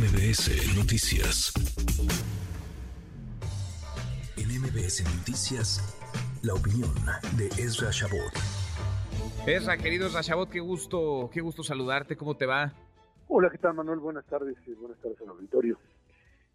MBS Noticias. En MBS Noticias, la opinión de Ezra Shabot. Ezra, querido Ezra Shabot, qué gusto, qué gusto saludarte, ¿cómo te va? Hola, ¿qué tal Manuel? Buenas tardes, buenas tardes al auditorio.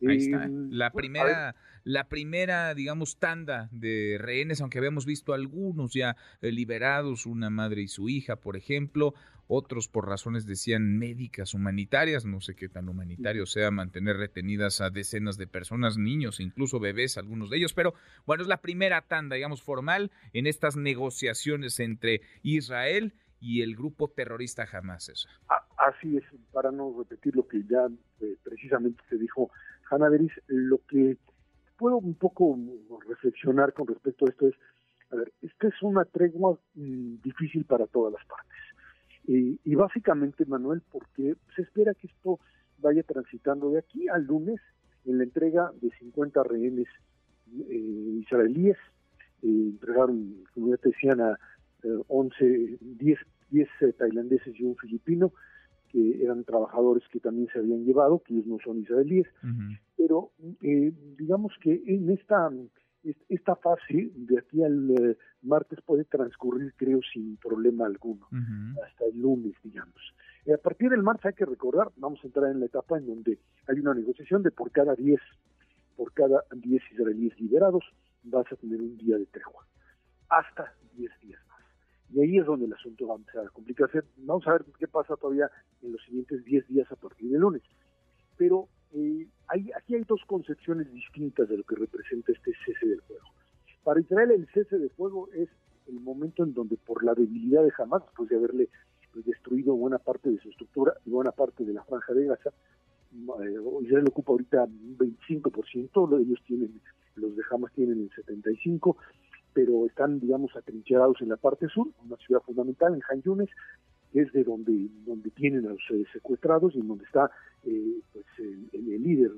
Ahí está. La primera, la primera, digamos, tanda de rehenes, aunque habíamos visto algunos ya eh, liberados, una madre y su hija, por ejemplo, otros por razones decían médicas, humanitarias, no sé qué tan humanitario sea mantener retenidas a decenas de personas, niños, incluso bebés, algunos de ellos, pero bueno, es la primera tanda, digamos, formal en estas negociaciones entre Israel y el grupo terrorista Hamas. Eso. Así es, para no repetir lo que ya eh, precisamente se dijo Hanna Beris, lo que puedo un poco reflexionar con respecto a esto es, a ver, esta es una tregua mm, difícil para todas las partes. y básicamente, Manuel, porque se espera que esto vaya transitando de aquí al lunes en la entrega de 50 rehenes eh, israelíes. Eh, entregaron, como ya te decían, a 11, 10, 10 tailandeses y un filipino que eran trabajadores que también se habían llevado, que ellos no son israelíes, pero eh, digamos que en esta esta fase de aquí al eh, martes puede transcurrir, creo, sin problema alguno, hasta el lunes, digamos. Y a partir del martes hay que recordar, vamos a entrar en la etapa en donde hay una negociación de por cada 10 por cada 10 israelíes liberados vas a tener un día de tregua, hasta 10 días y ahí es donde el asunto va a empezar a complicarse. Vamos a ver qué pasa todavía en los siguientes 10 días a partir del lunes. Pero eh, hay, aquí hay dos concepciones distintas de lo que representa este cese del fuego. Para Israel el cese de fuego es el momento en donde por la debilidad de Hamas, después de haberle pues, destruido buena parte de su estructura y buena parte de la franja de Gaza, eh, Israel ocupa ahorita un 25%, ellos tienen, los de Hamas tienen el 75%, pero están, digamos, atrincherados en la parte sur, una ciudad fundamental, en Han Yunes, que es de donde, donde tienen a los eh, secuestrados y donde está eh, pues, el, líder,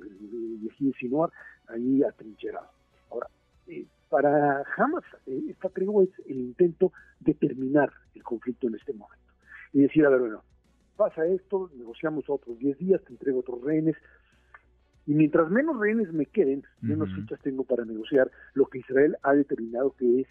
Yehid Sinoar, ahí atrincherado. Ahora, eh, para Hamas, esta tregua es el intento de terminar el conflicto en este momento. Y decir, a ver, bueno, pasa esto, negociamos otros 10 días, te entrego otros rehenes, y mientras menos rehenes me queden, menos fichas tengo para negociar lo que Israel ha determinado que es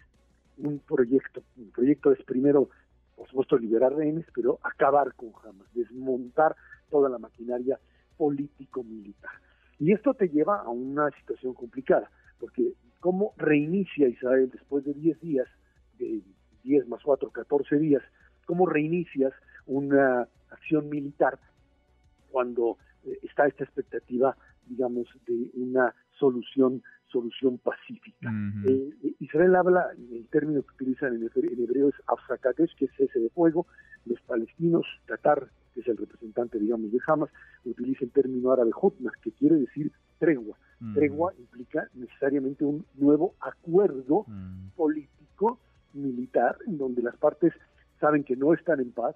un proyecto. Un proyecto es primero, por supuesto, liberar rehenes, pero acabar con Hamas, desmontar toda la maquinaria político-militar. Y esto te lleva a una situación complicada, porque ¿cómo reinicia Israel después de 10 días, de 10 más 4, 14 días, cómo reinicias una acción militar cuando eh, está esta expectativa digamos, de una solución solución pacífica. Eh, Israel habla, el término que utilizan en, hebreo es Afsakadesh, que es cese de fuego. Los palestinos, Qatar, que es el representante, digamos, de Hamas, utiliza el término árabe Hotna, que quiere decir tregua. Tregua implica necesariamente un nuevo acuerdo político, militar, en donde las partes saben que no están en paz,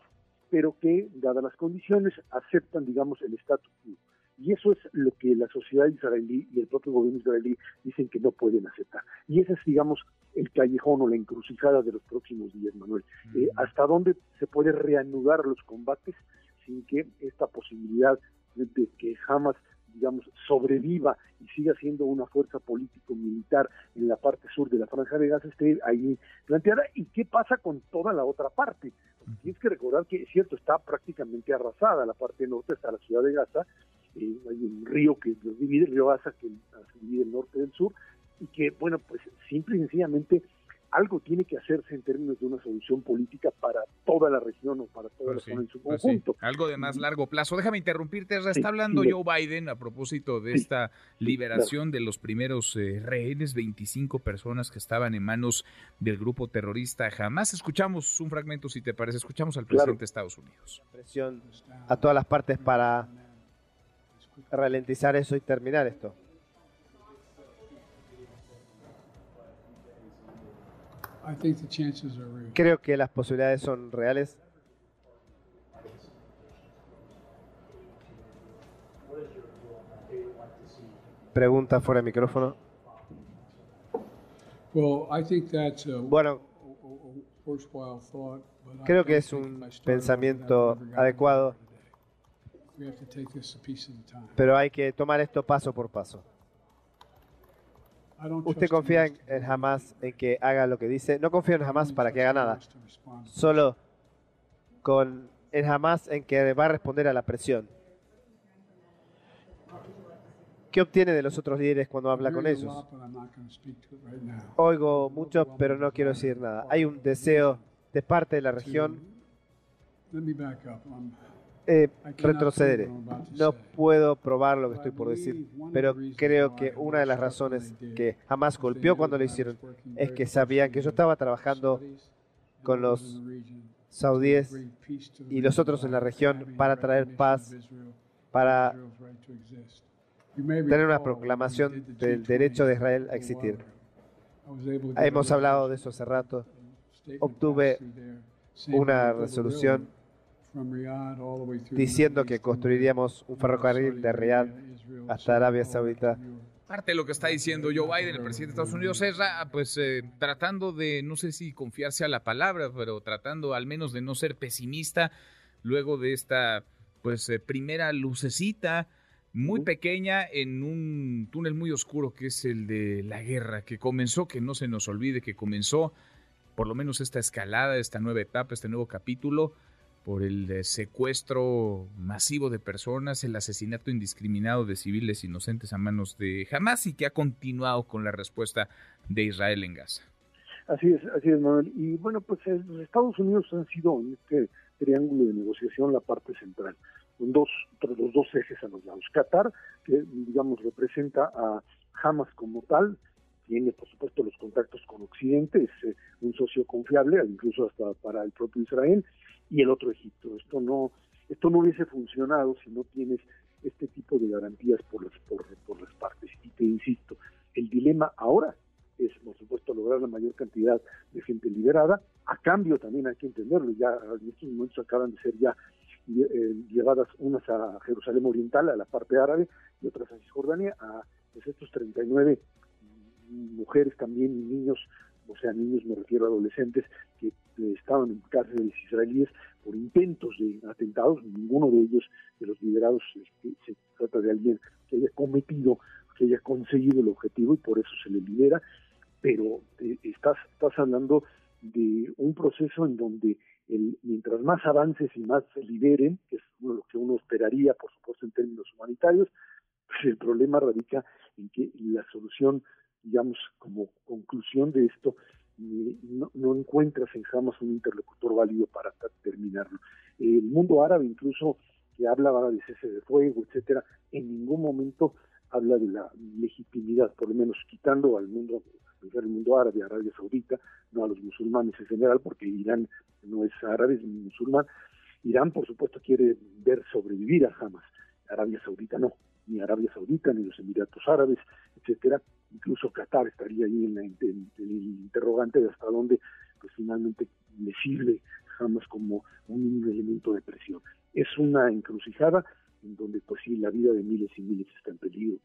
pero que, dadas las condiciones, aceptan, digamos, el estatus quo. Y eso es lo que la sociedad israelí y el propio gobierno israelí dicen que no pueden aceptar. Y ese es, digamos, el callejón o la encrucijada de los próximos días, Manuel. Eh, ¿Hasta dónde se puede reanudar los combates sin que esta posibilidad de, que jamás digamos, sobreviva y siga siendo una fuerza político-militar en la parte sur de la Franja de Gaza esté ahí planteada. ¿Y qué pasa con toda la otra parte? tienes que recordar que, es cierto, está prácticamente arrasada la parte norte hasta la ciudad de Gaza, eh, hay un río que los divide, el río Gaza, que divide el norte del sur, y que, bueno, pues simple y sencillamente algo tiene que hacerse en términos de una solución política para toda la región o para toda pues la zona en su pues conjunto. Algo de más largo plazo. Déjame interrumpirte, está hablando Joe Biden a propósito de esta liberación de los primeros eh, rehenes, 25 personas que estaban en manos del grupo terrorista. Jamás escuchamos un fragmento, si te parece, escuchamos al presidente de Estados Unidos. Presión a todas las partes para ralentizar eso y terminar esto. Creo que las posibilidades son reales. Pregunta fuera de micrófono. Bueno, creo que es un pensamiento adecuado Pero hay que tomar esto paso por paso. ¿Usted confía en, en Hamas en que haga lo que dice? No confío en Hamas para que haga nada. Solo con en Hamas en que va a responder a la presión. ¿Qué obtiene de los otros líderes cuando habla con ellos? Oigo mucho, pero no quiero decir nada. Hay un deseo de parte de la región eh, retroceder. No puedo probar lo que estoy por decir, pero creo que una de las razones que jamás golpeó cuando lo hicieron es que sabían que yo estaba trabajando con los saudíes y los otros en la región para traer paz, para tener una proclamación del derecho de Israel a existir. Hemos hablado de eso hace rato. Obtuve una resolución diciendo que construiríamos un ferrocarril de Riyadh hasta Arabia Saudita. Parte de lo que está diciendo Joe Biden, el presidente de Estados Unidos, es pues eh, tratando de, no sé si confiarse a la palabra, pero tratando al menos de no ser pesimista luego de esta pues eh, primera lucecita muy pequeña en un túnel muy oscuro que es el de la guerra, que comenzó, que no se nos olvide, que comenzó por lo menos esta escalada, esta nueva etapa, este nuevo capítulo, por el secuestro masivo de personas, el asesinato indiscriminado de civiles inocentes a manos de Hamas y que ha continuado con la respuesta de Israel en Gaza. Así es, así es, Manuel. Y bueno, pues eh, los Estados Unidos han sido en este triángulo de negociación la parte central, con dos, los dos ejes a los lados. Qatar, que digamos representa a Hamas como tal, tiene por supuesto los contactos con Occidente, es eh, un socio confiable, incluso hasta para el propio Israel, y el otro Egipto. Esto no, esto no hubiese funcionado si no tienes este tipo de garantías por las, por, las partes. Y te insisto, el dilema ahora es, por supuesto, lograr la mayor cantidad de gente liberada. A cambio, también hay que entenderlo, ya en estos momentos acaban de ser ya eh, llevadas unas a Jerusalén Oriental, a la parte árabe, y otras a Cisjordania, a pues, estos 39 mujeres también y niños o sea, niños me refiero a adolescentes que eh, estaban en cárceles israelíes por intentos de atentados, ninguno de ellos, de los liberados, este, se trata de alguien que haya cometido, que haya conseguido el objetivo y por eso se le libera, pero eh, estás, estás hablando de un proceso en donde el, mientras más avances y más se liberen, que es lo que uno esperaría, por supuesto, en términos humanitarios, pues el problema radica en que la solución digamos, como conclusión de esto, no, no, encuentras en jamás un interlocutor válido para terminarlo. El mundo árabe, incluso que hablaba de cese de fuego, etcétera, en ningún momento habla de la legitimidad, por lo menos quitando al mundo, al mundo árabe, Arabia Saudita, no a los musulmanes en general, porque Irán no es árabe, es musulmán. Irán, por supuesto, quiere ver sobrevivir a Hamas, Arabia Saudita no, ni Arabia Saudita, ni los Emiratos Árabes, etcétera, incluso Qatar estaría ahí en, el interrogante de hasta dónde pues finalmente le sirve jamás como un elemento de presión. Es una encrucijada en donde pues sí la vida de miles y miles está en peligro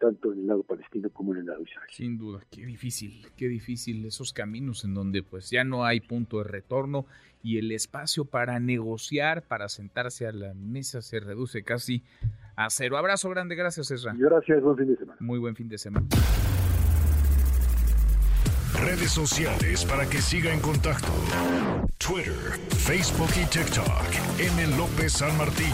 tanto en el lado palestino como en el lado israelí. Sin duda, qué difícil, qué difícil esos caminos en donde pues ya no hay punto de retorno y el espacio para negociar, para sentarse a la mesa se reduce casi a cero. Abrazo grande, gracias Ezra. Gracias, buen fin de semana. Muy buen fin de semana. Redes sociales para que siga en contacto: Twitter, Facebook y TikTok. M. López San Martín.